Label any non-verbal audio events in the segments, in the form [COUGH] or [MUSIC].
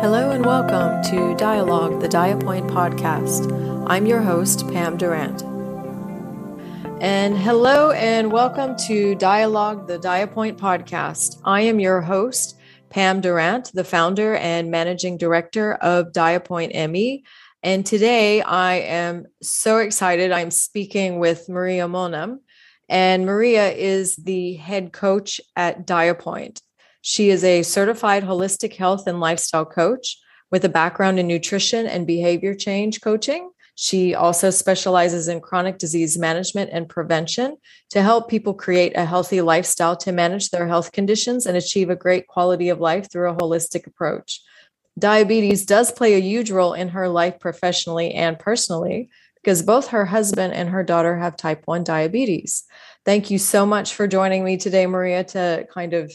Hello and welcome to Dialogue, the Diapoint podcast. I'm your host, Pam Durant. And hello and welcome to Dialogue, the Diapoint podcast. I am your host, Pam Durant, the founder and managing director of Diapoint ME. And today I am so excited. I'm speaking with Maria Monum. And Maria is the head coach at Diapoint. She is a certified holistic health and lifestyle coach with a background in nutrition and behavior change coaching. She also specializes in chronic disease management and prevention to help people create a healthy lifestyle to manage their health conditions and achieve a great quality of life through a holistic approach. Diabetes does play a huge role in her life professionally and personally because both her husband and her daughter have type 1 diabetes. Thank you so much for joining me today, Maria, to kind of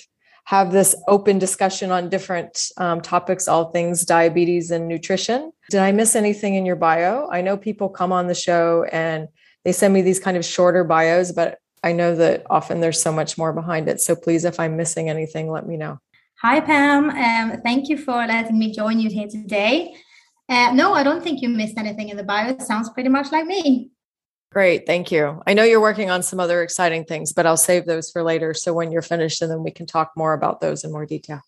have this open discussion on different um, topics, all things diabetes and nutrition. Did I miss anything in your bio? I know people come on the show and they send me these kind of shorter bios, but I know that often there's so much more behind it. So please, if I'm missing anything, let me know. Hi, Pam. Um, thank you for letting me join you here today. Uh, no, I don't think you missed anything in the bio. It sounds pretty much like me. Great. Thank you. I know you're working on some other exciting things, but I'll save those for later. So when you're finished, and then we can talk more about those in more detail.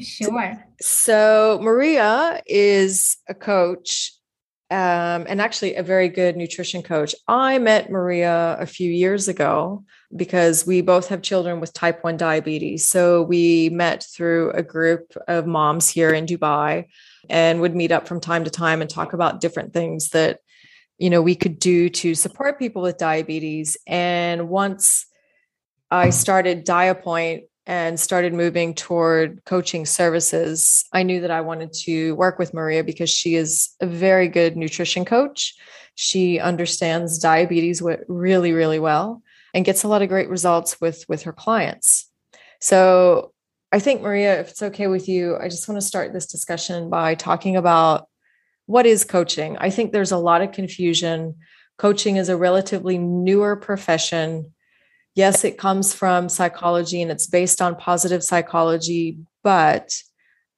Sure. So, Maria is a coach um, and actually a very good nutrition coach. I met Maria a few years ago because we both have children with type 1 diabetes. So, we met through a group of moms here in Dubai and would meet up from time to time and talk about different things that you know we could do to support people with diabetes. And once i started diapoint and started moving toward coaching services i knew that i wanted to work with maria because she is a very good nutrition coach. She understands diabetes really really well and gets a lot of great results with with her clients. So i think maria if it's okay with you i just want to start this discussion by talking about what is coaching? I think there's a lot of confusion. Coaching is a relatively newer profession. Yes, it comes from psychology and it's based on positive psychology, but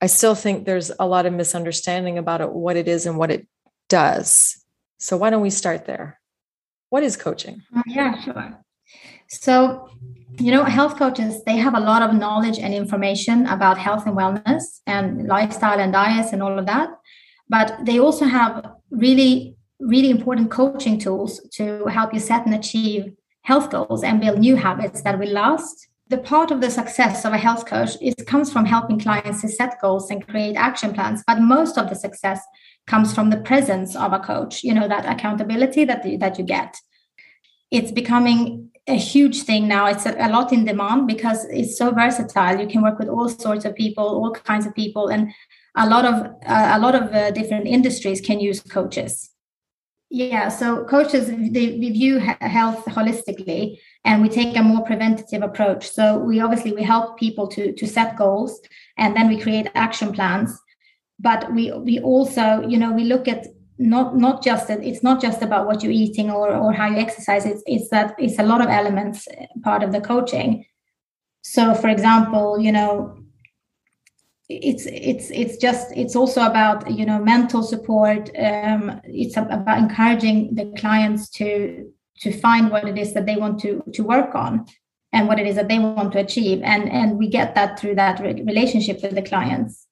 I still think there's a lot of misunderstanding about it, what it is and what it does. So, why don't we start there? What is coaching? Uh, yeah, sure. So, you know, health coaches, they have a lot of knowledge and information about health and wellness and lifestyle and diets and all of that but they also have really really important coaching tools to help you set and achieve health goals and build new habits that will last. The part of the success of a health coach is comes from helping clients to set goals and create action plans but most of the success comes from the presence of a coach you know that accountability that you, that you get. It's becoming a huge thing now. It's a, a lot in demand because it's so versatile. You can work with all sorts of people all kinds of people and a lot of uh, a lot of uh, different industries can use coaches. Yeah so coaches they view health holistically and we take a more preventative approach. So we obviously we help people to to set goals and then we create action plans. But we we also you know we look at not not just that it's not just about what you're eating or or how you exercise it's it's that it's a lot of elements uh, part of the coaching. So for example you know it's it's it's just it's also about you know mental support. Um, it's about encouraging the clients to to find what it is that they want to to work on and what it is that they want to achieve. And and we get that through that relationship with the clients.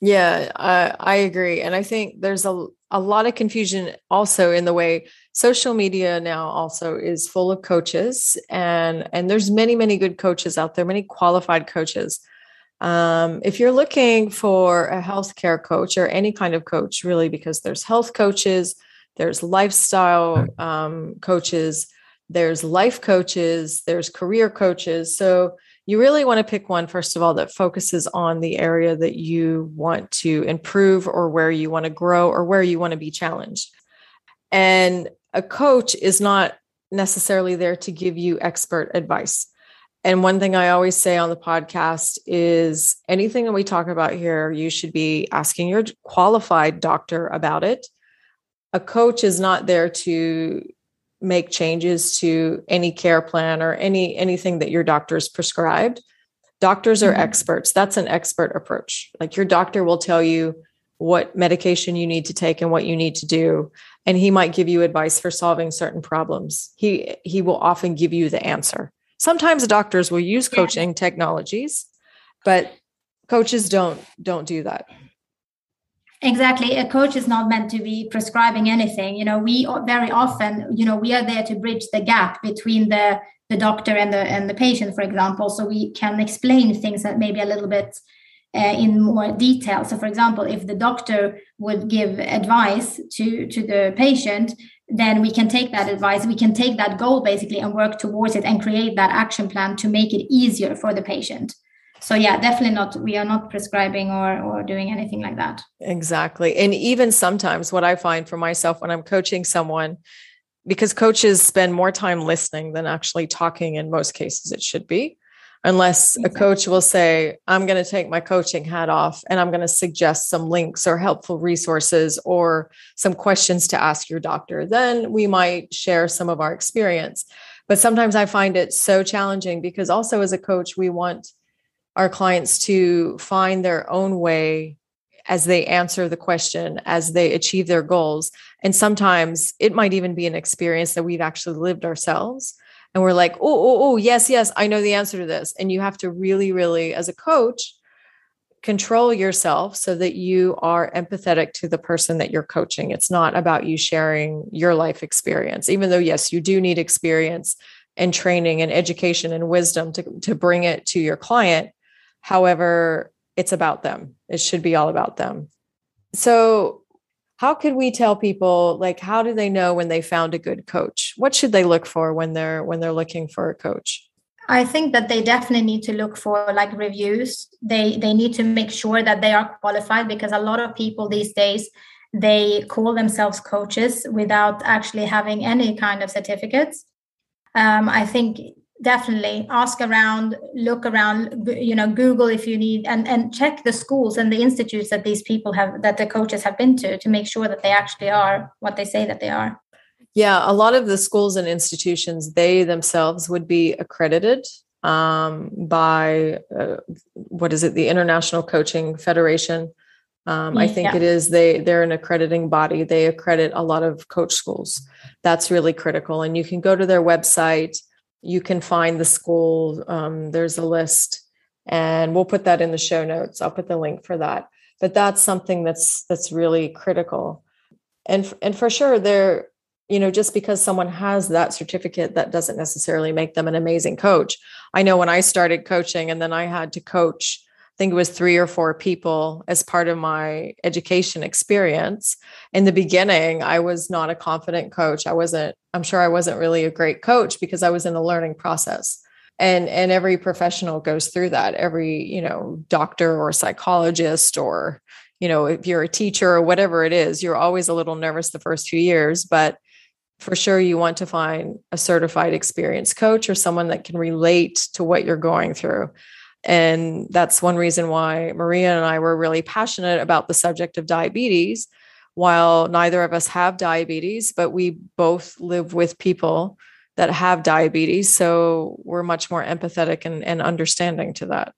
Yeah I, I agree. And i think there's a, a lot of confusion also in the way social media now also is full of coaches and and there's many many good coaches out there many qualified coaches um, if you're looking for a healthcare coach or any kind of coach, really, because there's health coaches, there's lifestyle um, coaches, there's life coaches, there's career coaches. So you really want to pick one, first of all, that focuses on the area that you want to improve or where you want to grow or where you want to be challenged. And a coach is not necessarily there to give you expert advice. And one thing I always say on the podcast is anything that we talk about here, you should be asking your qualified doctor about it. A coach is not there to make changes to any care plan or any anything that your doctor has prescribed. Doctors are mm-hmm. experts. That's an expert approach. Like your doctor will tell you what medication you need to take and what you need to do and he might give you advice for solving certain problems. He he will often give you the answer. Sometimes doctors will use coaching technologies, but coaches don't don't do that. Exactly. A coach is not meant to be prescribing anything. You know, we very often, you know, we are there to bridge the gap between the the doctor and the and the patient, for example, so we can explain things that maybe a little bit uh, in more detail. So, for example, if the doctor would give advice to to the patient, then we can take that advice, we can take that goal basically and work towards it and create that action plan to make it easier for the patient. So yeah definitely not we are not prescribing or or doing anything like that. Exactly. And even sometimes what i find for myself when i'm coaching someone because coaches spend more time listening than actually talking in most cases it should be unless exactly. a coach will say i'm going to take my coaching hat off and i'm going to suggest some links or helpful resources or some questions to ask your doctor then we might share some of our experience but sometimes i find it so challenging because also as a coach we want our clients to find their own way as they answer the question, as they achieve their goals. And sometimes it might even be an experience that we've actually lived ourselves. And we're like, oh, oh, oh, yes, yes, I know the answer to this. And you have to really, really, as a coach, control yourself so that you are empathetic to the person that you're coaching. It's not about you sharing your life experience, even though, yes, you do need experience and training and education and wisdom to, to bring it to your client However, it's about them. It should be all about them. So, how could we tell people like how do they know when they found a good coach? What should they look for when they're when they're looking for a coach? I think that they definitely need to look for like reviews. They they need to make sure that they are qualified because a lot of people these days they call themselves coaches without actually having any kind of certificates. Um, I think definitely ask around look around you know google if you need and and check the schools and the institutes that these people have that the coaches have been to to make sure that they actually are what they say that they are. Yeah a lot of the schools and institutions they themselves would be accredited um, by uh, what is it the international coaching federation. Um, i think yeah. it is they they're an accrediting body. They accredit a lot of coach schools. That's really critical and you can go to their website you can find the school. Um, there's a list, and we'll put that in the show notes. I'll put the link for that. But that's something that's that's really critical, and and for sure, there, you know, just because someone has that certificate, that doesn't necessarily make them an amazing coach. I know when I started coaching, and then I had to coach think it was three or four people as part of my education experience. In the beginning, I was not a confident coach. I wasn't, I'm sure I wasn't really a great coach because I was in a learning process. And, and every professional goes through that. Every, you know, doctor or psychologist or, you know, if you're a teacher or whatever it is, you're always a little nervous the first few years, but for sure you want to find a certified experienced coach or someone that can relate to what you're going through and that's one reason why Maria and I were really passionate about the subject of diabetes. While neither of us have diabetes, but we both live with people that have diabetes. So we're much more empathetic and, and understanding to that.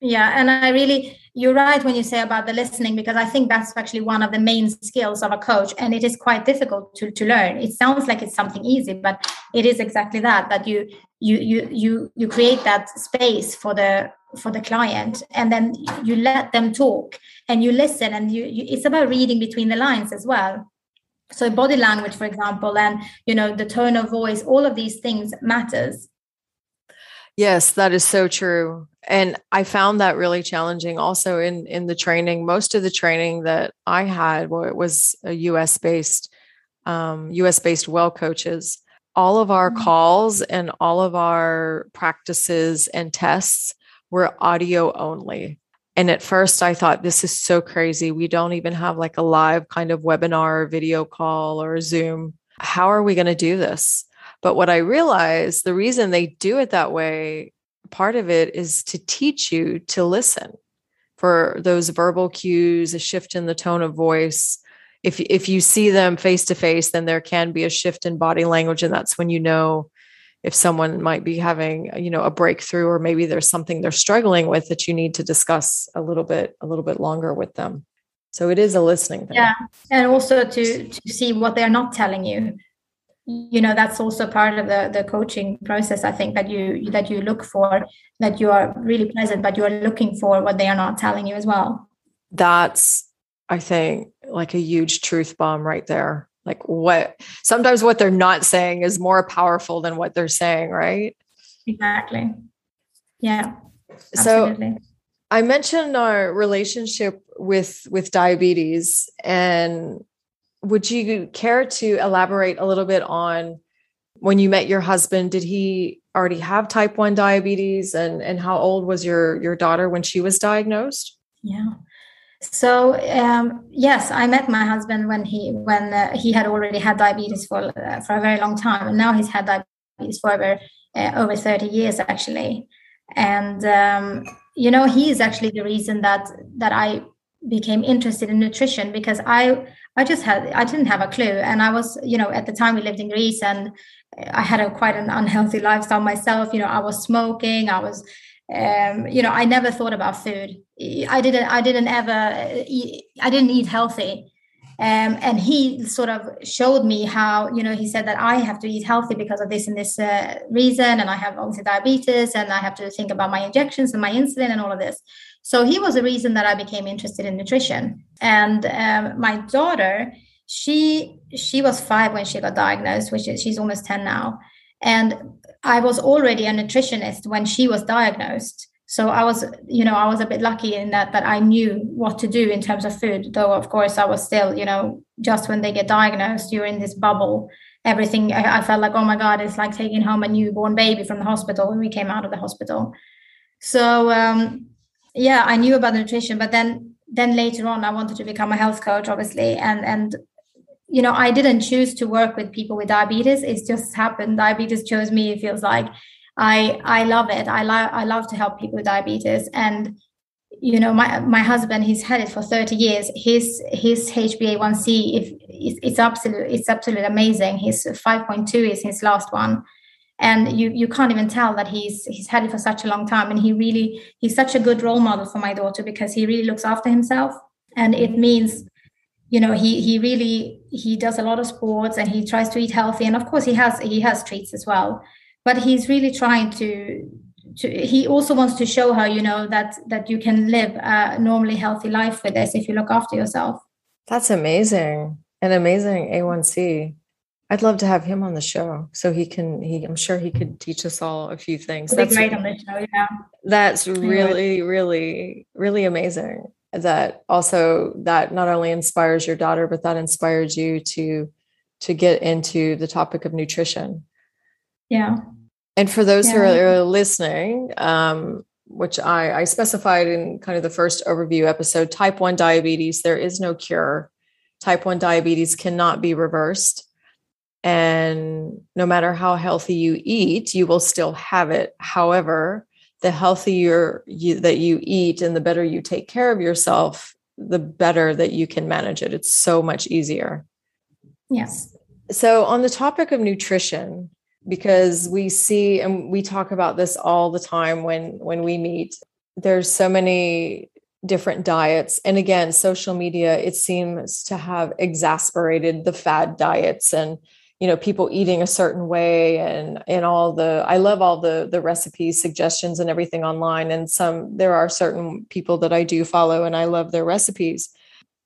Yeah, and I really, you're right when you say about the listening, because I think that's actually one of the main skills of a coach, and it is quite difficult to, to learn. It sounds like it's something easy, but it is exactly that that you you you you you create that space for the for the client and then you let them talk and you listen and you, you it's about reading between the lines as well so body language for example and you know the tone of voice all of these things matters yes that is so true and i found that really challenging also in in the training most of the training that i had well, it was a us based um, us based Wellcoaches all of our mm-hmm. calls and all of our practices and tests were audio only. And at first, I thought, this is so crazy. We don't even have like a live kind of webinar, video call, or Zoom. How are we going to do this? But what I realized the reason they do it that way, part of it is to teach you to listen for those verbal cues, a shift in the tone of voice, if if you see them face to face then there can be a shift in body language and that's when you know if someone might be having you know a breakthrough or maybe there's something they're struggling with that you need to discuss a little bit a little bit longer with them. So it is a listening thing. Yeah and also to to see what they're not telling you you know that's also part of the the coaching process i think that you that you look for that you are really present but you are looking for what they are not telling you as well. That's i think like a huge truth bomb right there. Like what sometimes what they're not saying is more powerful than what they're saying right? Exactly. Yeah absolutely. so i mentioned our relationship with with diabetes and would you care to elaborate a little bit on when you met your husband did he already have type 1 diabetes? And and how old was your your daughter when she was diagnosed? Yeah. So um, yes i met my husband when he when uh, he had already had diabetes for uh, for a very long time and now he's had diabetes for over uh, over 30 years actually. And um, you know he is actually the reason that that i became interested in nutrition because i I just had I didn't have a clue, and I was you know at the time we lived in Greece, and I had a quite an unhealthy lifestyle myself. You know, I was smoking, I was um, you know I never thought about food. I didn't I didn't ever eat, I didn't eat healthy. Um, and he sort of showed me how you know he said that i have to eat healthy because of this and this uh, reason and i have obviously diabetes and i have to think about my injections and my insulin and all of this so he was the reason that I became interested in nutrition. And um, my daughter, she she was five when she got diagnosed, which is she's almost ten now. And I was already a nutritionist when she was diagnosed. So I was, you know, I was a bit lucky in that that I knew what to do in terms of food. Though of course I was still, you know, just when they get diagnosed, you're in this bubble. Everything I, I felt like, oh my God, it's like taking home a newborn baby from the hospital when we came out of the hospital. So um, yeah i knew about nutrition but then then later on i wanted to become a health coach obviously and and you know i didn't choose to work with people with diabetes it's just happened diabetes chose me it feels like i i love it. I love i love to help people with diabetes. And you know my my husband he's had it for 30 years. His his hba1c if it's, it's absolute it's absolutely amazing. His 5.2 is his last one. And you you can't even tell that he's he's had it for such a long time. And he really he's such a good role model for my daughter because he really looks after himself. And it means you know he he really he does a lot of sports and he tries to eat healthy. And of course he has he has treats as well but he's really trying to to, he also wants to show her you know that that you can live a normally healthy life with this if you look after yourself that's amazing an amazing a1c I'd love to have him on the show so he can he I'm sure he could teach us all a few things. That's great on the show, yeah. That's really, really, really amazing. That also that not only inspires your daughter, but that inspires you to to get into the topic of nutrition. Yeah. And for those yeah. who are listening, um, which I, I specified in kind of the first overview episode, type 1 diabetes, there is no cure. Type 1 diabetes cannot be reversed and no matter how healthy you eat, you will still have it. However, the healthier you, that you eat and the better you take care of yourself, the better that you can manage it. It's so much easier. Yes. So, on the topic of nutrition, because we see and we talk about this all the time when when we meet, there's so many different diets. And again social media it seems to have exasperated the fad diets and you know people eating a certain way and and all the i love all the the recipes suggestions and everything online. And some there are certain people that i do follow and i love their recipes.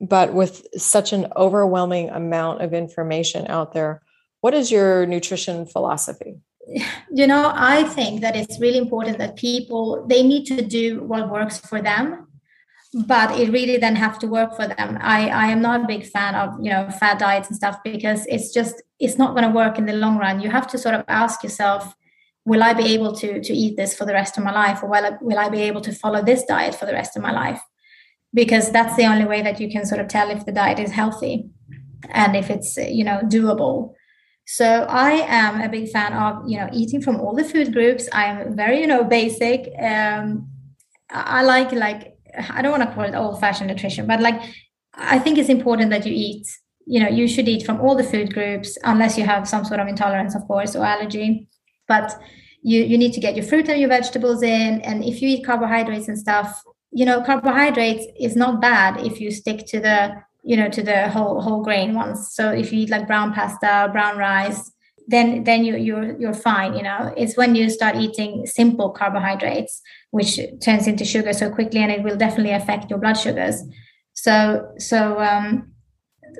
But with such an overwhelming amount of information out there what is your nutrition philosophy? You know i think that it's really important that people they need to do what works for them but it really then have to work for them. I i am not a big fan of you know fat diets and stuff because it's just it's not going to work in the long run. You have to sort of ask yourself will i be able to to eat this for the rest of my life or will I, will I be able to follow this diet for the rest of my life? Because that's the only way that you can sort of tell if the diet is healthy and if it's you know doable so i am a big fan of you know eating from all the food groups i'm very you know basic um i like like I don't want to call it old fashioned nutrition, but like I think it's important that you eat, you know, you should eat from all the food groups, unless you have some sort of intolerance, of course, or allergy. but you you need to get your fruit and your vegetables in and if you eat carbohydrates and stuff you know carbohydrates is not bad if you stick to the you know to the whole whole grain ones so if you eat like brown pasta brown rice then then you you're you're fine you know. It's when you start eating simple carbohydrates which turns into sugar so quickly and it will definitely affect your blood sugars. So so um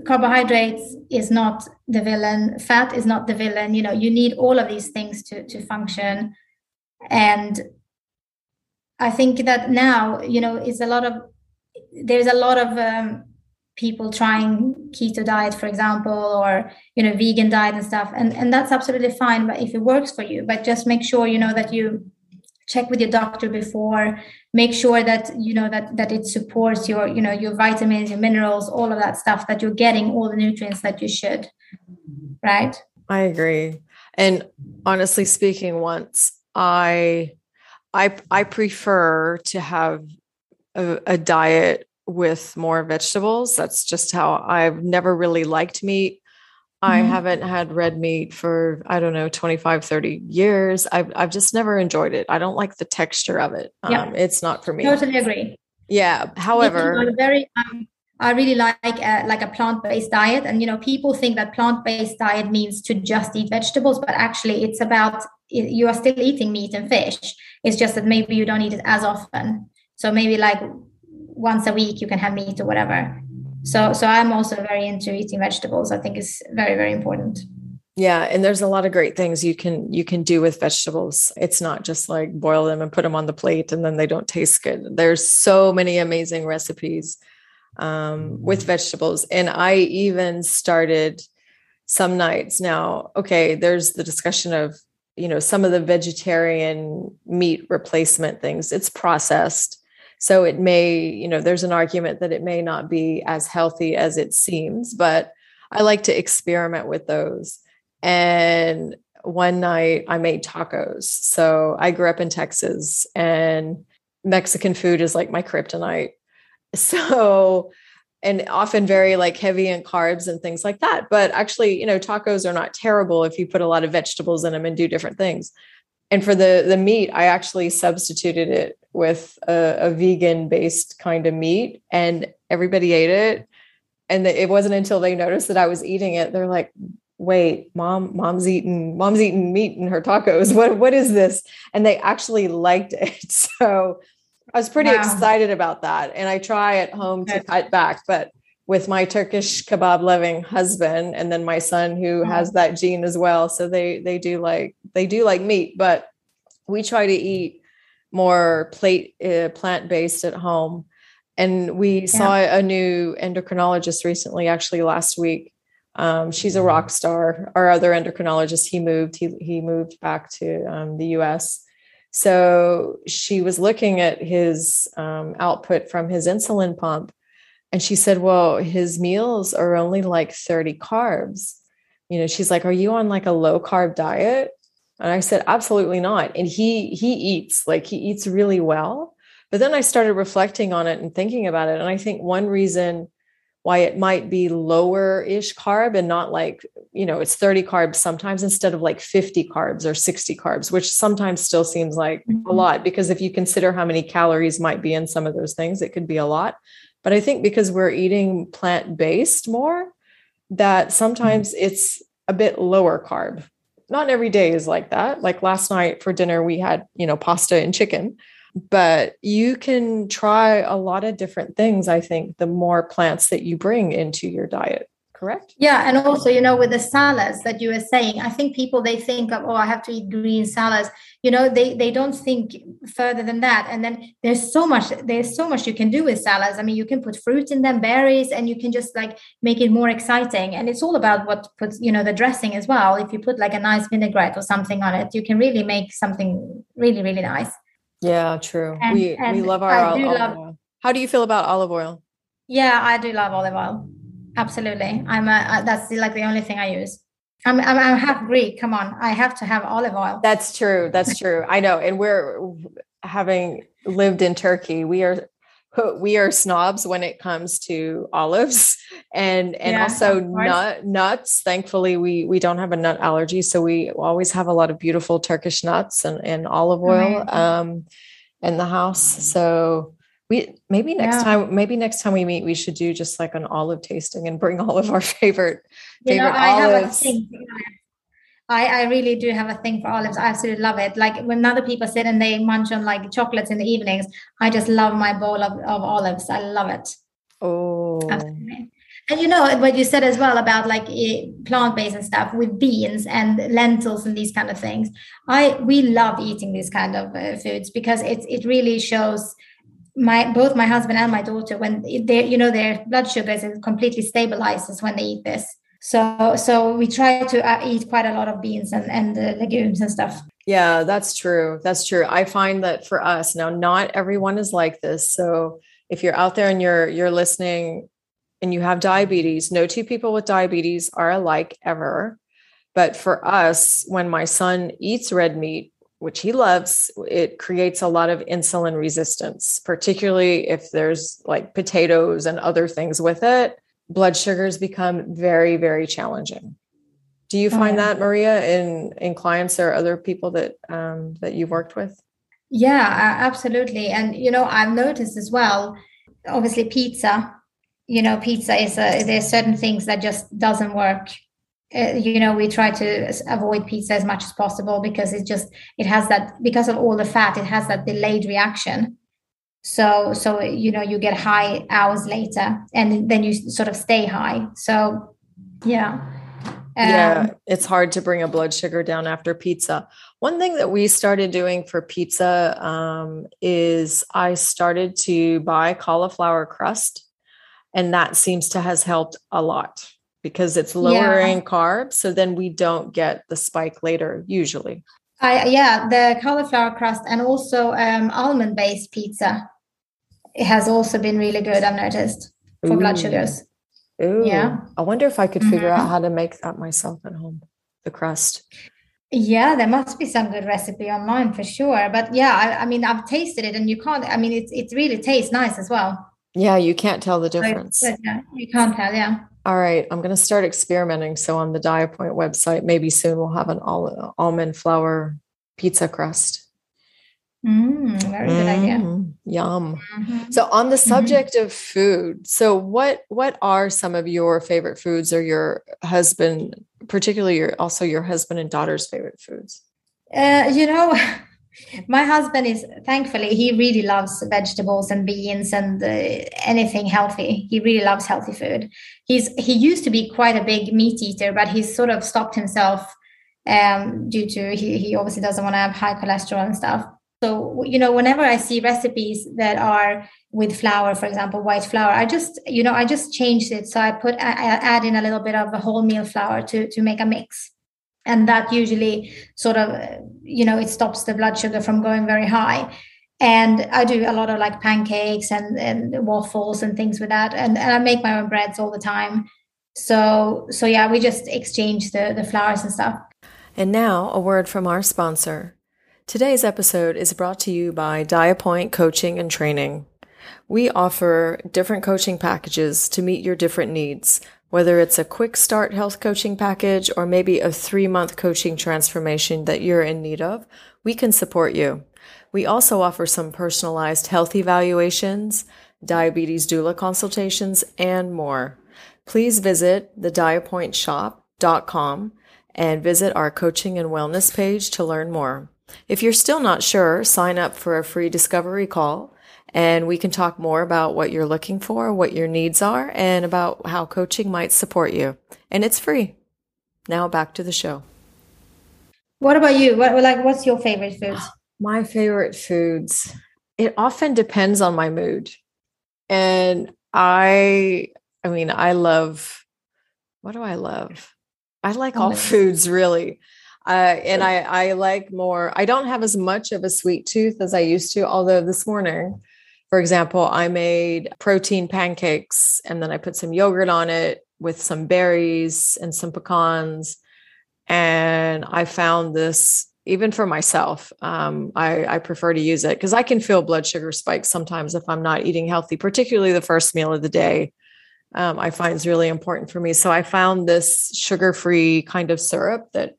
carbohydrates is not the villain. Fat is not the villain. You know you need all of these things to to function. And i think that now you know it's a lot of there's a lot of um, people trying keto diet for example or you know vegan diet and stuff. And and that's absolutely fine but if it works for you but just make sure you know that you check with your doctor before. Make sure that you know that that it supports your you know your vitamins your minerals all of that stuff that you're getting all the nutrients that you should right? I agree. And honestly speaking once i i i prefer to have a, a diet with more vegetables that's just how i've never really liked meat I mm-hmm. haven't had red meat for, I don't know, 25, 30 years. I've, I've just never enjoyed it. I don't like the texture of it. Yeah. Um, it's not for me. Totally agree. Yeah. However, very, um, I really like a, like a plant-based diet. And, you know, people think that plant-based diet means to just eat vegetables, but actually it's about, you are still eating meat and fish. It's just that maybe you don't eat it as often. So maybe like once a week you can have meat or whatever. So so i'm also very into eating vegetables. I think is very very important. Yeah and there's a lot of great things you can you can do with vegetables. It's not just like boil them and put them on the plate and then they don't taste good. There's so many amazing recipes um, with vegetables. And i even started some nights. Now okay there's the discussion of you know some of the vegetarian meat replacement things. It's processed so it may, you know, there's an argument that it may not be as healthy as it seems, but I like to experiment with those. And one night I made tacos. So I grew up in Texas and Mexican food is like my kryptonite. [LAUGHS] So, and often very like heavy in carbs and things like that. But actually, you know, tacos are not terrible if you put a lot of vegetables in them and do different things. And for the the meat, I actually substituted it with a, a vegan based kind of meat and everybody ate it. And it wasn't until they noticed that i was eating it they're like wait mom mom's eating mom's eating meat in her tacos. What what is this? And they actually liked it. [LAUGHS] So i was pretty wow. excited about that and i try at home to cut back but with my turkish kebab loving husband and then my son who uh-huh. has that gene as well so they they do like they do like meat but we try to eat more plate uh, plant based at home. And we yeah. saw a new endocrinologist recently, actually last week. Um, she's a rock star. Our other endocrinologist, he moved. He he moved back to um, the U.S. So she was looking at his um, output from his insulin pump, and she said, "Well, his meals are only like thirty carbs." You know, she's like, "Are you on like a low carb diet?" And I said, absolutely not. And he he eats, like he eats really well. But then I started reflecting on it and thinking about it. And I think one reason why it might be lower ish carb and not like, you know, it's 30 carbs sometimes instead of like 50 carbs or 60 carbs, which sometimes still seems like mm-hmm. a lot because if you consider how many calories might be in some of those things, it could be a lot. But I think because we're eating plant based more, that sometimes mm-hmm. it's a bit lower carb not every day is like that. Like last night for dinner, we had, you know, pasta and chicken, but you can try a lot of different things. I think the more plants that you bring into your diet correct? Yeah and also you know with the salads that you were saying i think people they think of oh i have to eat green salads. You know they they don't think further than that. And then there's so much there's so much you can do with salads. I mean you can put fruit in them berries and you can just like make it more exciting. And it's all about what puts you know the dressing as well. If you put like a nice vinaigrette or something on it you can really make something really really nice. Yeah true. And, we and we love our olive love, oil. how do you feel about olive oil? Yeah i do love olive oil Absolutely. I'm a, that's like the only thing I use. I'm, I'm, I'm half Greek. Come on. I have to have olive oil. That's true. That's true. I know. And we're having lived in Turkey, we are we are snobs when it comes to olives and and yeah, also nut nuts thankfully we we don't have a nut allergy so we always have a lot of beautiful turkish nuts and, and olive oil um in the house so we maybe next yeah. time maybe next time we meet we should do just like an olive tasting and bring all of our [LAUGHS] favorite you favorite know, olives I, I really do have a thing for olives. I absolutely love it. Like when other people sit and they munch on like chocolates in the evenings, I just love my bowl of, of olives. I love it. Oh. Absolutely. And you know what you said as well about like plant-based and stuff with beans and lentils and these kind of things. I we love eating these kind of uh, foods because it it really shows my both my husband and my daughter when they you know their blood sugars is completely stabilizes when they eat this. So so we try to uh, eat quite a lot of beans and and legumes and stuff. Yeah that's true. That's true. I find that for us now not everyone is like this. So if you're out there and you're you're listening and you have diabetes no two people with diabetes are alike ever. But for us when my son eats red meat which he loves it creates a lot of insulin resistance particularly if there's like potatoes and other things with it blood sugars become very, very challenging. Do you find oh, yeah. that, Maria, in in clients or other people that um, that you've worked with? Yeah, absolutely. And you know, I've noticed as well. Obviously, pizza. You know, pizza is a, there's certain things that just doesn't work. Uh, you know, we try to avoid pizza as much as possible because it just it has that because of all the fat, it has that delayed reaction. So so you know you get high hours later and then you sort of stay high. So yeah. Um, yeah it's hard to bring a blood sugar down after pizza. One thing that we started doing for pizza um, is i started to buy cauliflower crust and that seems to has helped a lot because it's lowering yeah. carbs so then we don't get the spike later usually I, yeah, the cauliflower crust and also um, almond based pizza it has also been really good. I've noticed for Ooh. blood sugars. Ooh. Yeah. I wonder if I could figure mm-hmm. out how to make that myself at home, the crust. Yeah, there must be some good recipe online for sure. But yeah, I, I mean, I've tasted it, and you can't. I mean, it it really tastes nice as well. Yeah, you can't tell the difference. yeah, you can't tell. Yeah. All right, I'm going to start experimenting. So on the DiaPoint website, maybe soon we'll have an all, almond flour pizza crust. Mm, very good idea. Mm, yum. Mm-hmm. So on the mm-hmm. subject mm-hmm. of food, so what what are some of your favorite foods or your husband, particularly your also your husband and daughter's favorite foods? Uh, you know, [LAUGHS] my husband is thankfully he really loves vegetables and beans and uh, anything healthy. He really loves healthy food. He's he used to be quite a big meat eater but he's sort of stopped himself um, due to he, he obviously doesn't want to have high cholesterol and stuff. So you know whenever i see recipes that are with flour for example white flour i just you know i just changed it. So i put I add in a little bit of a wholemeal flour to to make a mix and that usually sort of you know it stops the blood sugar from going very high. And i do a lot of like pancakes and, and waffles and things with that. And, and i make my own breads all the time. So so yeah we just exchange the the flours and stuff. And now a word from our sponsor. Today's episode is brought to you by DiaPoint Coaching and Training. We offer different coaching packages to meet your different needs, whether it's a quick start health coaching package or maybe a three month coaching transformation that you're in need of, we can support you. We also offer some personalized health evaluations, diabetes doula consultations, and more. Please visit thediapointshop.com and visit our coaching and wellness page to learn more. If you're still not sure, sign up for a free discovery call and we can talk more about what you're looking for, what your needs are, and about how coaching might support you. And it's free. Now back to the show. What about you? What like what's your favorite food? [GASPS] My favorite foods. It often depends on my mood. And I I mean, I love what do I love? I like all foods really. Uh, and I, I like more, I don't have as much of a sweet tooth as I used to, although this morning, for example, I made protein pancakes and then I put some yogurt on it with some berries and some pecans. And I found this even for myself, um, I, I prefer to use it because I can feel blood sugar spikes sometimes if I'm not eating healthy, particularly the first meal of the day. Um, I find is really important for me. So I found this sugar-free kind of syrup that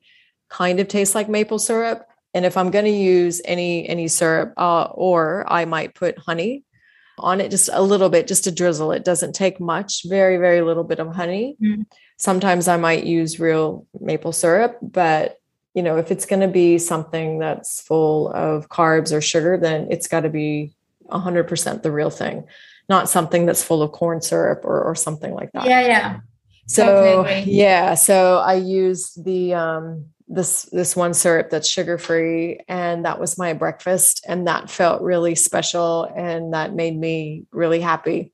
kind of tastes like maple syrup. And if I'm going to use any any syrup, uh, or I might put honey on it, just a little bit, just to drizzle. It doesn't take much. Very very little bit of honey. Mm. Sometimes I might use real maple syrup, but you know, if it's going to be something that's full of carbs or sugar, then it's got to be 100% the real thing, not something that's full of corn syrup or, or something like that. Yeah, yeah. So totally yeah, so I used the um this this one syrup that's sugar free and that was my breakfast and that felt really special and that made me really happy.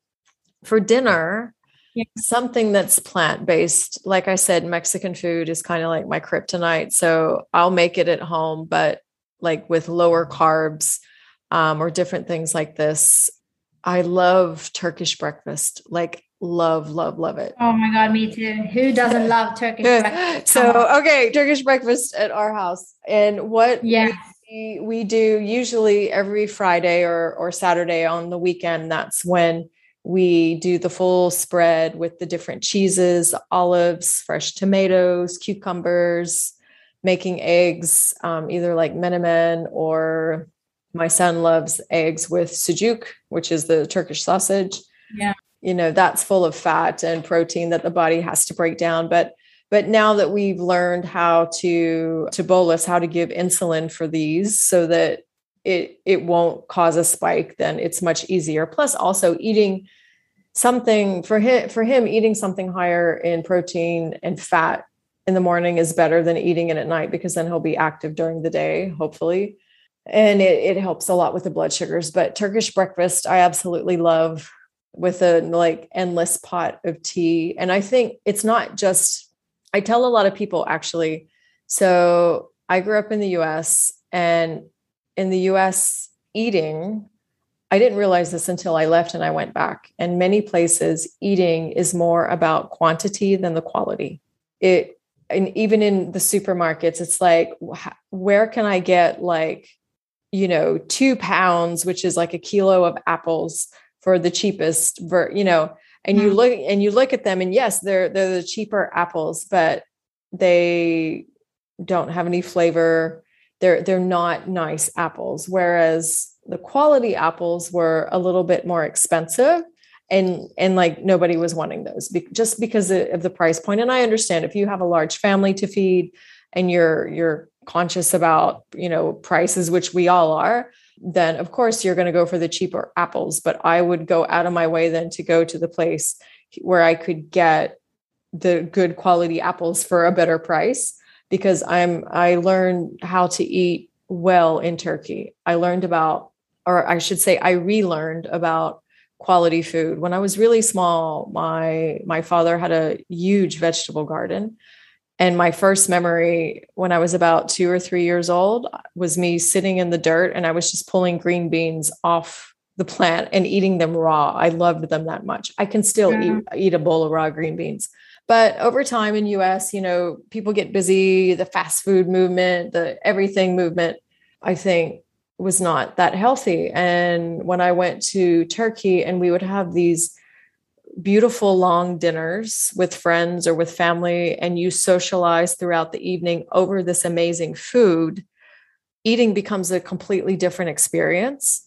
For dinner, yeah. something that's plant based. Like I said, Mexican food is kind of like my kryptonite. So I'll make it at home, but like with lower carbs um, or different things like this. I love Turkish breakfast. Like love, love, love it. Oh my God, me too. Who doesn't love Turkish breakfast? So, okay, Turkish breakfast at our house. And what yeah. we, we do usually every Friday or, or Saturday on the weekend, that's when we do the full spread with the different cheeses, olives, fresh tomatoes, cucumbers, making eggs, um, either like menemen or my son loves eggs with sucuk, which is the Turkish sausage. You know, that's full of fat and protein that the body has to break down. But but now that we've learned how to to bolus, how to give insulin for these so that it it won't cause a spike, then it's much easier. Plus also eating something for him for him eating something higher in protein and fat in the morning is better than eating it at night because then he'll be active during the day hopefully and it, it helps a lot with the blood sugars but turkish breakfast i absolutely love with a like endless pot of tea and i think it's not just i tell a lot of people actually so i grew up in the us and in the us eating I didn't realize this until I left and I went back. And many places, eating is more about quantity than the quality. It, and even in the supermarkets, it's like, where can I get like, you know, two pounds, which is like a kilo of apples for the cheapest, ver, you know, and you mm-hmm. look and you look at them, and yes, they're they're the cheaper apples, but they don't have any flavor. They're they're not nice apples. Whereas the quality apples were a little bit more expensive and and like nobody was wanting those be, just because of the price point and i understand if you have a large family to feed and you're you're conscious about you know prices which we all are then of course you're going to go for the cheaper apples but i would go out of my way then to go to the place where i could get the good quality apples for a better price because i'm i learned how to eat well in turkey i learned about or I should say, I relearned about quality food. When I was really small, my my father had a huge vegetable garden. And my first memory when I was about two or three years old was me sitting in the dirt and I was just pulling green beans off the plant and eating them raw. I loved them that much. I can still yeah. eat, mm-hmm. eat a bowl of raw green beans. But over time in US, you know, people get busy, the fast food movement, the everything movement, I think was not that healthy. And when I went to Turkey and we would have these beautiful long dinners with friends or with family, and you socialize throughout the evening over this amazing food, eating becomes a completely different experience.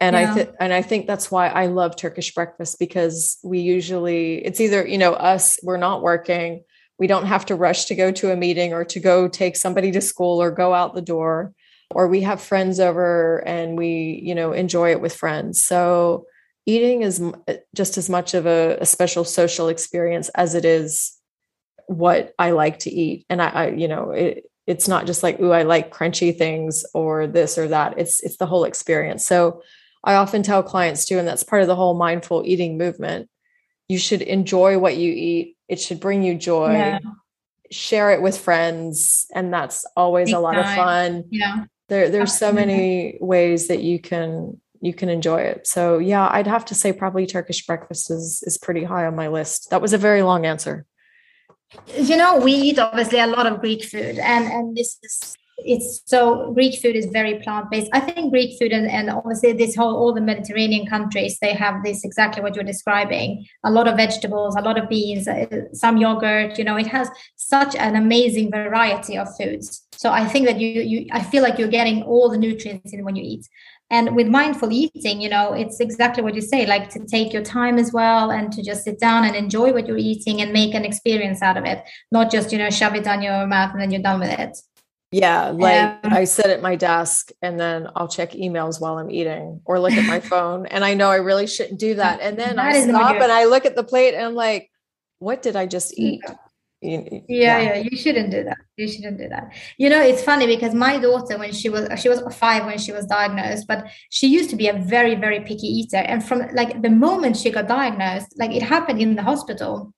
And yeah. I th- and I think that's why I love Turkish breakfast because we usually it's either you know us we're not working we don't have to rush to go to a meeting or to go take somebody to school or go out the door or we have friends over and we you know enjoy it with friends so eating is uh, just as much of a, a special social experience as it is what i like to eat. And i, I you know it, it's not just like ooh i like crunchy things or this or that. It's it's the whole experience. So i often tell clients too and that's part of the whole mindful eating movement you should enjoy what you eat. It should bring you joy. Yeah. share it with friends and that's always a lot time. of fun. Yeah. There there's so many ways that you can you can enjoy it so yeah i'd have to say probably turkish breakfast is is pretty high on my list that was a very long answer you know we eat obviously a lot of greek food and and this is it's so Greek food is very plant based. I think Greek food and, and obviously this whole all the Mediterranean countries they have this exactly what you're describing. A lot of vegetables, a lot of beans, uh, some yogurt. You know, it has such an amazing variety of foods. So I think that you you I feel like you're getting all the nutrients in when you eat. And with mindful eating, you know, it's exactly what you say, like to take your time as well and to just sit down and enjoy what you're eating and make an experience out of it, not just, you know, shove it down your mouth and then you're done with it. Yeah, like um, I sit at my desk and then I'll check emails while I'm eating or look at my [LAUGHS] phone. And I know I really shouldn't do that. And then I stop and I look at the plate and I'm like, what did I just eat? Yeah, yeah, yeah, you shouldn't do that. You shouldn't do that. You know, it's funny because my daughter, when she was she was five when she was diagnosed, but she used to be a very, very picky eater. And from like the moment she got diagnosed, like it happened in the hospital,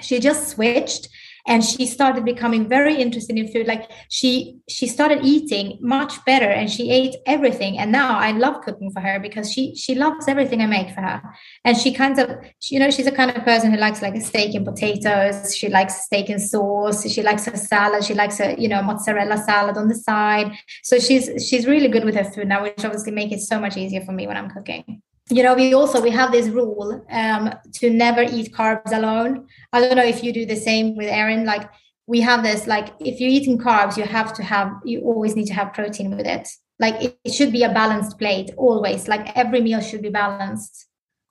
she just switched and she started becoming very interested in food. Like she she started eating much better and she ate everything. And now i love cooking for her because she she loves everything i make for her. And she kind of you know she's a kind of person who likes like a steak and potatoes. She likes steak and sauce. She likes a salad. She likes a you know mozzarella salad on the side. So she's she's really good with her food now which obviously makes it so much easier for me when i'm cooking you know we also we have this rule um, to never eat carbs alone. I don't know if you do the same with aaron like we have this like if you're eating carbs you have to have you always need to have protein with it. Like it, it should be a balanced plate always like every meal should be balanced.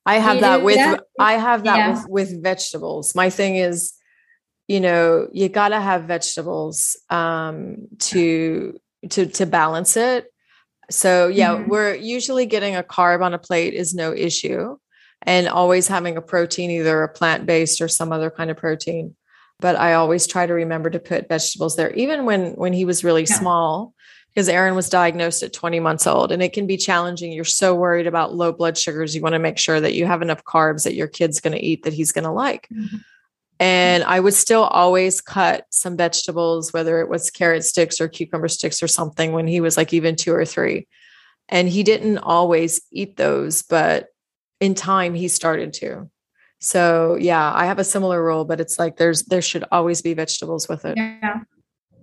I have that with i have that yeah. with with vegetables. My thing is you know you got to have vegetables um to to to balance it so yeah, mm-hmm. we're usually getting a carb on a plate is no issue and always having a protein, either a plant-based or some other kind of protein. But I always try to remember to put vegetables there, even when when he was really yeah. small, because Aaron was diagnosed at 20 months old. And it can be challenging. You're so worried about low blood sugars. You want to make sure that you have enough carbs that your kid's going to eat that he's going to like. Mm-hmm. And I would still always cut some vegetables, whether it was carrot sticks or cucumber sticks or something when he was like even two or three. And he didn't always eat those, but in time he started to. So yeah, I have a similar rule, but it's like there's there should always be vegetables with it. Yeah.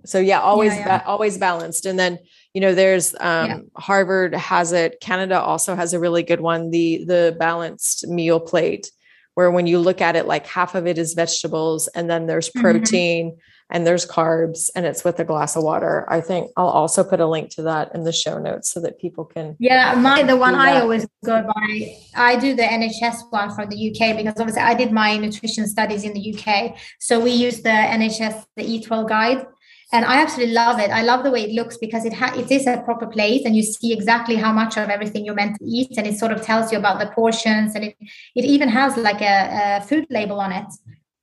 So yeah, always yeah, yeah. Ba- always balanced. And then you know there's um, yeah. Harvard has it. Canada also has a really good one, the the balanced meal plate where when you look at it like half of it is vegetables and then there's mm-hmm. protein mm-hmm. and there's carbs and it's with a glass of water i think i'll also put a link to that in the show notes so that people can yeah my the one i always go by i do the nhs one from the uk because obviously i did my nutrition studies in the uk so we use the nhs the Eatwell Guide and I absolutely love it. I love the way it looks because it ha- it is a proper plate, and you see exactly how much of everything you're meant to eat, and it sort of tells you about the portions, and it it even has like a, a food label on it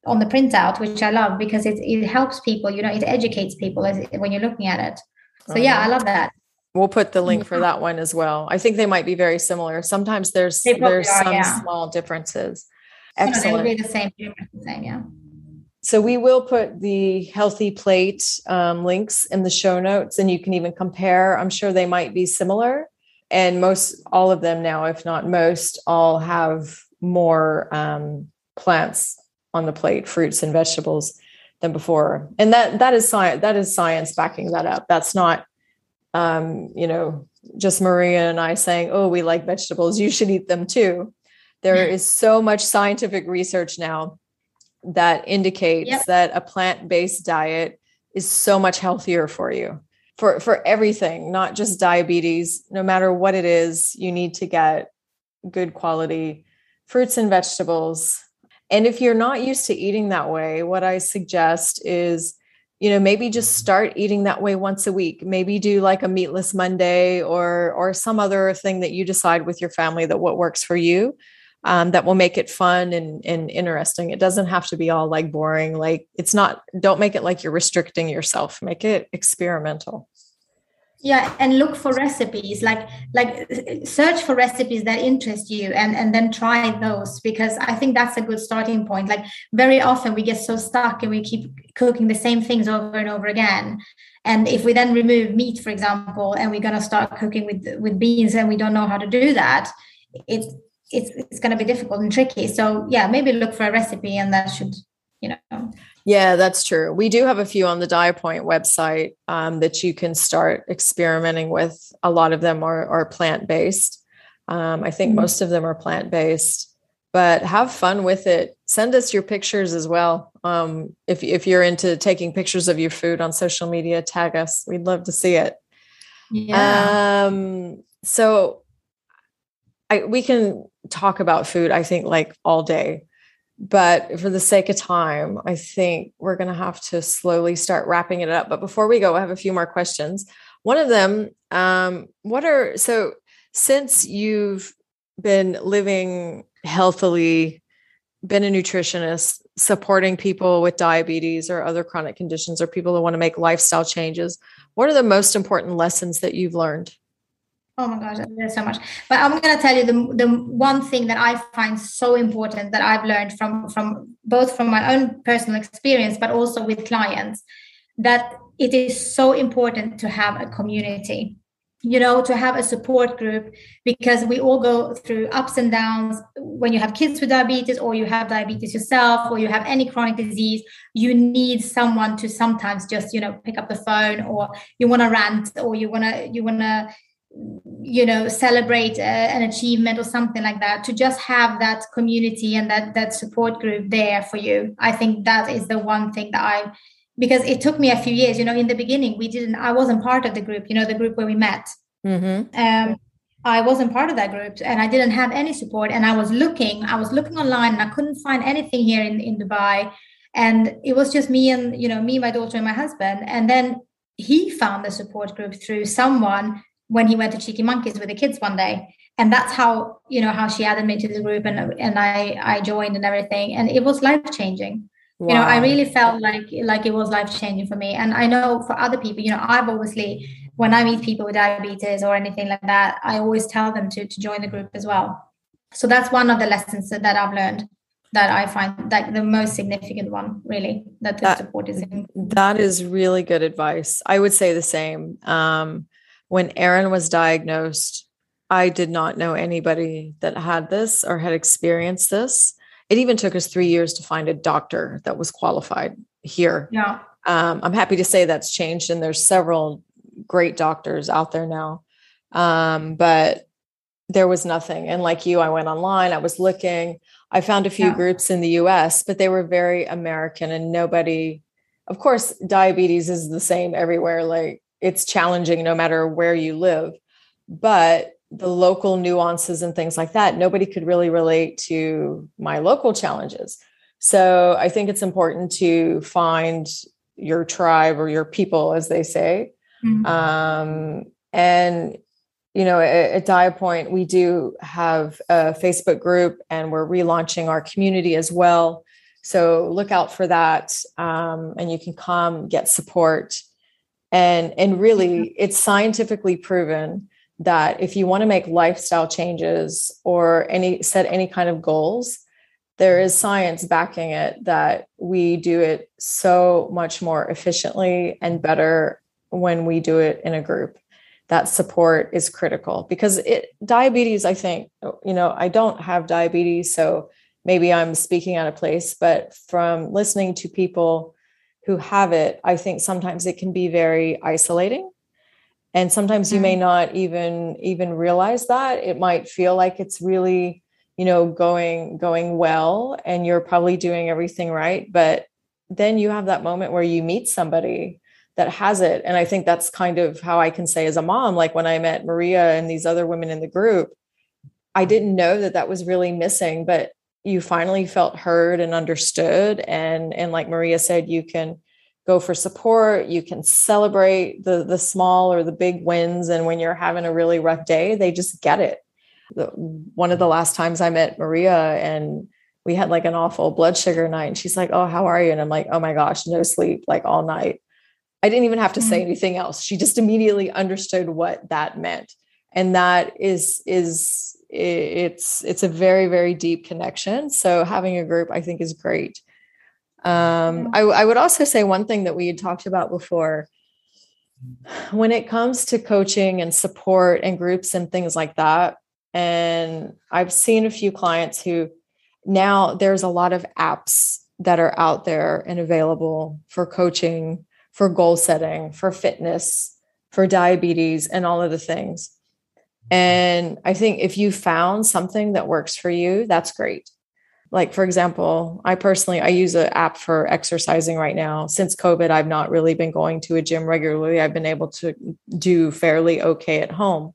on the printout, which I love because it it helps people. You know, it educates people as, when you're looking at it. So yeah, I uh-huh. love that. We'll put the link for that one as well. I think they might be very similar. Sometimes there's there's are, some yeah. small differences. Excellent. No, they will be the same. The same, yeah. So we will put the healthy plate um, links in the show notes, and you can even compare. I'm sure they might be similar, and most all of them now, if not most, all have more um, plants on the plate, fruits and vegetables than before. And that that is science. That is science backing that up. That's not, um, you know, just Maria and I saying, "Oh, we like vegetables. You should eat them too." There is so much scientific research now that indicates yep. that a plant-based diet is so much healthier for you. For for everything not just diabetes. No matter what it is you need to get good quality fruits and vegetables. And if you're not used to eating that way what i suggest is you know maybe just start eating that way once a week. Maybe do like a meatless monday or or some other thing that you decide with your family that what works for you um, that will make it fun and, and interesting. It doesn't have to be all like boring. Like it's not, don't make it like you're restricting yourself, make it experimental. Yeah, and look for recipes like like search for recipes that interest you and and then try those because I think that's a good starting point. Like very often we get so stuck and we keep cooking the same things over and over again. And if we then remove meat, for example, and we're gonna start cooking with with beans and we don't know how to do that, it it's it's going to be difficult and tricky so yeah maybe look for a recipe and that should you know. Yeah, that's true. We do have a few on the DiaPoint website um, that you can start experimenting with. A lot of them are, are plant based. Um, I think mm-hmm. most of them are plant based, but have fun with it. Send us your pictures as well. Um, if, if you're into taking pictures of your food on social media, tag us. We'd love to see it. Yeah. Um, so I, we can talk about food, I think, like all day. But for the sake of time, I think we're going to have to slowly start wrapping it up. But before we go, I have a few more questions. One of them, um, what are so since you've been living healthily, been a nutritionist, supporting people with diabetes or other chronic conditions or people who want to make lifestyle changes, what are the most important lessons that you've learned? Oh my gosh, there's so much. But I'm going to tell you the, the one thing that I find so important that I've learned from from both from my own personal experience, but also with clients, that it is so important to have a community. You know, to have a support group because we all go through ups and downs. When you have kids with diabetes, or you have diabetes yourself, or you have any chronic disease, you need someone to sometimes just you know pick up the phone, or you want to rant, or you want to you want to you know celebrate a, an achievement or something like that to just have that community and that that support group there for you. I think that is the one thing that i because it took me a few years you know in the beginning we didn't i wasn't part of the group you know the group where we met. Mm-hmm. um i wasn't part of that group and i didn't have any support and i was looking i was looking online and i couldn't find anything here in, in dubai. And it was just me and you know me my daughter and my husband. And then he found the support group through someone when he went to Cheeky Monkeys with the kids one day. And that's how, you know, how she added me to the group and and I I joined and everything. And it was life changing. Wow. You know, I really felt like like it was life changing for me. And I know for other people, you know, I've obviously when I meet people with diabetes or anything like that, I always tell them to to join the group as well. So that's one of the lessons that, that I've learned that I find like the most significant one, really, that the that, support is. In. That is really good advice. I would say the same. Um, when Aaron was diagnosed, I did not know anybody that had this or had experienced this. It even took us three years to find a doctor that was qualified here. Yeah. Um, I'm happy to say that's changed, and there's several great doctors out there now. Um, but there was nothing. And like you, I went online, I was looking, I found a few yeah. groups in the US, but they were very American and nobody, of course, diabetes is the same everywhere. Like it's challenging no matter where you live. But the local nuances and things like that, nobody could really relate to my local challenges. So I think it's important to find your tribe or your people, as they say. Mm-hmm. Um, and you know, at, at Point, we do have a Facebook group, and we're relaunching our community as well. So look out for that, um, and you can come get support and and really it's scientifically proven that if you want to make lifestyle changes or any set any kind of goals there is science backing it that we do it so much more efficiently and better when we do it in a group. That support is critical because it diabetes i think you know i don't have diabetes so maybe i'm speaking out of place but from listening to people who have it, I think sometimes it can be very isolating. And sometimes you may mm-hmm. not even even realize that. It might feel like it's really, you know, going going well and you're probably doing everything right, but then you have that moment where you meet somebody that has it and i think that's kind of how i can say as a mom like when i met maria and these other women in the group i didn't know that that was really missing but you finally felt heard and understood. And and like maria said you can go for support you can celebrate the the small or the big wins. And when you're having a really rough day they just get it. The, one of the last times i met maria and we had like an awful blood sugar night and she's like oh how are you? And i'm like oh my gosh no sleep like all night. I didn't even have to say mm-hmm. anything else. She just immediately understood what that meant. And that is is it's it's a very very deep connection. So having a group i think is great. Um, I, I would also say one thing that we had talked about before. When it comes to coaching and support and groups and things like that and i've seen a few clients who now there's a lot of apps that are out there and available for coaching, for goal setting, for fitness, for diabetes, and all of the things. And I think if you found something that works for you, that's great. Like, for example, I personally, I use an app for exercising right now. Since COVID, I've not really been going to a gym regularly. I've been able to do fairly okay at home.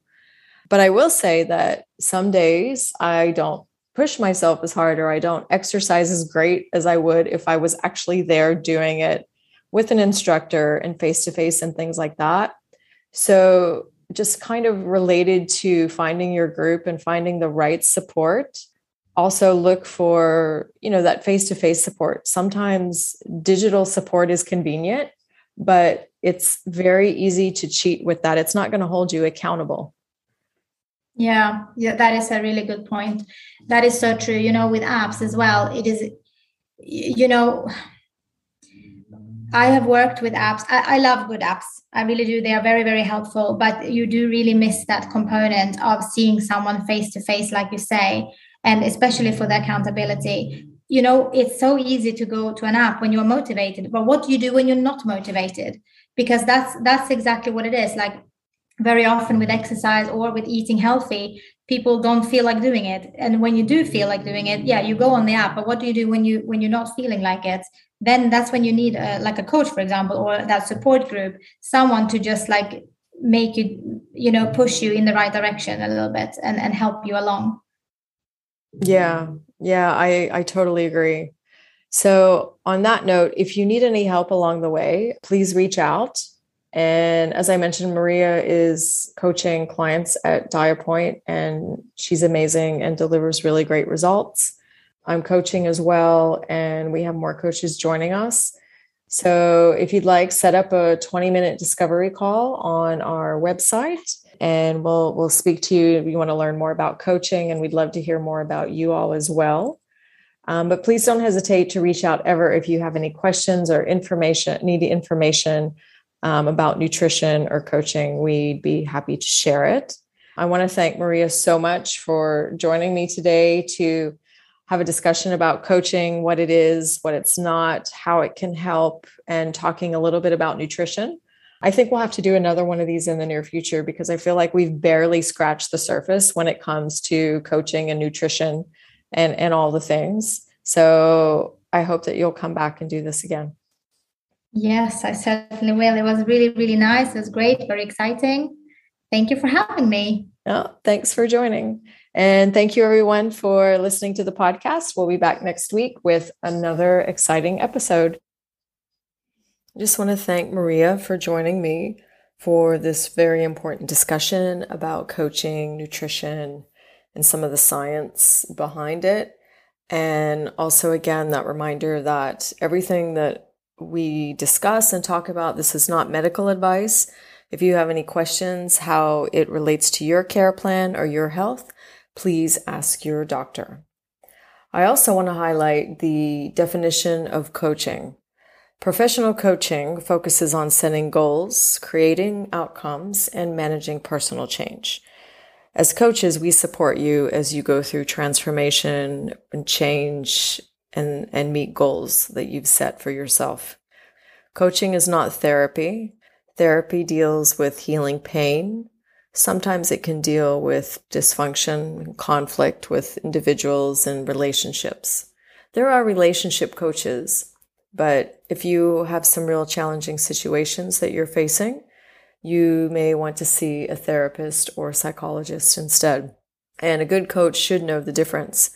But I will say that some days I don't push myself as hard or I don't exercise as great as I would if I was actually there doing it with an instructor and face to face and things like that. So, just kind of related to finding your group and finding the right support. Also, look for, you know, that face to face support. Sometimes digital support is convenient, but it's very easy to cheat with that. It's not going to hold you accountable. Yeah, yeah, that is a really good point. That is so true. You know, with apps as well, it is, you know, I have worked with apps. I, I, love good apps. I really do. They are very, very helpful. But you do really miss that component of seeing someone face to face, like you say, and especially for the accountability. You know, it's so easy to go to an app when you're motivated, but what do you do when you're not motivated? Because that's that's exactly what it is. Like very often with exercise or with eating healthy people don't feel like doing it and when you do feel like doing it yeah you go on the app but what do you do when you when you're not feeling like it then that's when you need a, like a coach for example or that support group someone to just like make you you know push you in the right direction a little bit and and help you along. Yeah. Yeah i i totally agree. So on that note if you need any help along the way please reach out. And as I mentioned, Maria is coaching clients at DiaPoint, and she's amazing and delivers really great results. I'm coaching as well, and we have more coaches joining us. So if you'd like, set up a 20 minute discovery call on our website and we'll we'll speak to you if you want to learn more about coaching and we'd love to hear more about you all as well. Um, but please don't hesitate to reach out ever if you have any questions or information, need information um, about nutrition or coaching, we'd be happy to share it. I want to thank Maria so much for joining me today to have a discussion about coaching, what it is, what it's not, how it can help, and talking a little bit about nutrition. I think we'll have to do another one of these in the near future because I feel like we've barely scratched the surface when it comes to coaching and nutrition and, and all the things. So I hope that you'll come back and do this again. Yes, I certainly will. It was really, really nice. It was great, very exciting. Thank you for having me. Oh, thanks for joining. And thank you, everyone, for listening to the podcast. We'll be back next week with another exciting episode. I just want to thank Maria for joining me for this very important discussion about coaching, nutrition, and some of the science behind it. And also, again, that reminder that everything that we discuss and talk about. This is not medical advice. If you have any questions how it relates to your care plan or your health, please ask your doctor. I also want to highlight the definition of coaching. Professional coaching focuses on setting goals, creating outcomes, and managing personal change. As coaches, we support you as you go through transformation and change and, and meet goals that you've set for yourself. Coaching is not therapy. Therapy deals with healing pain. Sometimes it can deal with dysfunction, conflict with individuals and relationships. There are relationship coaches, but if you have some real challenging situations that you're facing, you may want to see a therapist or psychologist instead. And a good coach should know the difference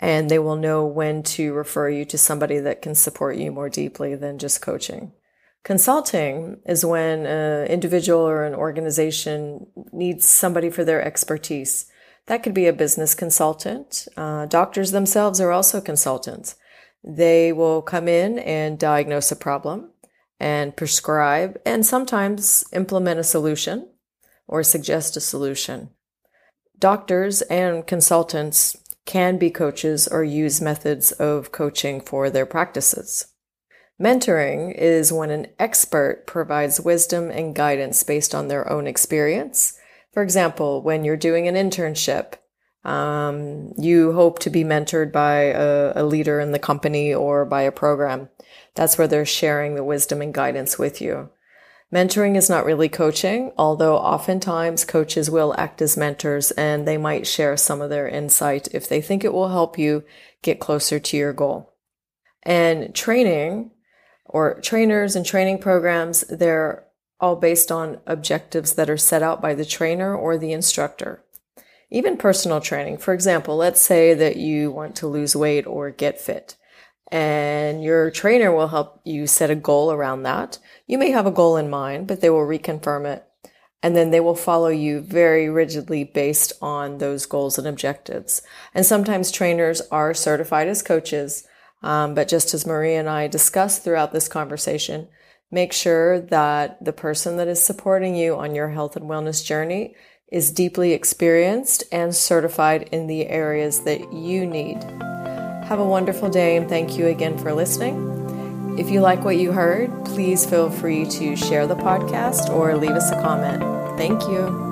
and they will know when to refer you to somebody that can support you more deeply than just coaching. Consulting is when an individual or an organization needs somebody for their expertise. That could be a business consultant. Uh, doctors themselves are also consultants. They will come in and diagnose a problem and prescribe and sometimes implement a solution or suggest a solution. Doctors and consultants can be coaches or use methods of coaching for their practices. Mentoring is when an expert provides wisdom and guidance based on their own experience. For example, when you're doing an internship, Um, you hope to be mentored by a, a leader in the company or by a program. That's where they're sharing the wisdom and guidance with you. Mentoring is not really coaching, although oftentimes coaches will act as mentors and they might share some of their insight if they think it will help you get closer to your goal. And training or trainers and training programs, they're all based on objectives that are set out by the trainer or the instructor. Even personal training. For example, let's say that you want to lose weight or get fit and your trainer will help you set a goal around that. You may have a goal in mind, but they will reconfirm it. And then they will follow you very rigidly based on those goals and objectives. And sometimes trainers are certified as coaches. Um, but just as Marie and I discussed throughout this conversation, make sure that the person that is supporting you on your health and wellness journey is deeply experienced and certified in the areas that you need. Have a wonderful day and thank you again for listening. If you like what you heard, please feel free to share the podcast or leave us a comment. Thank you.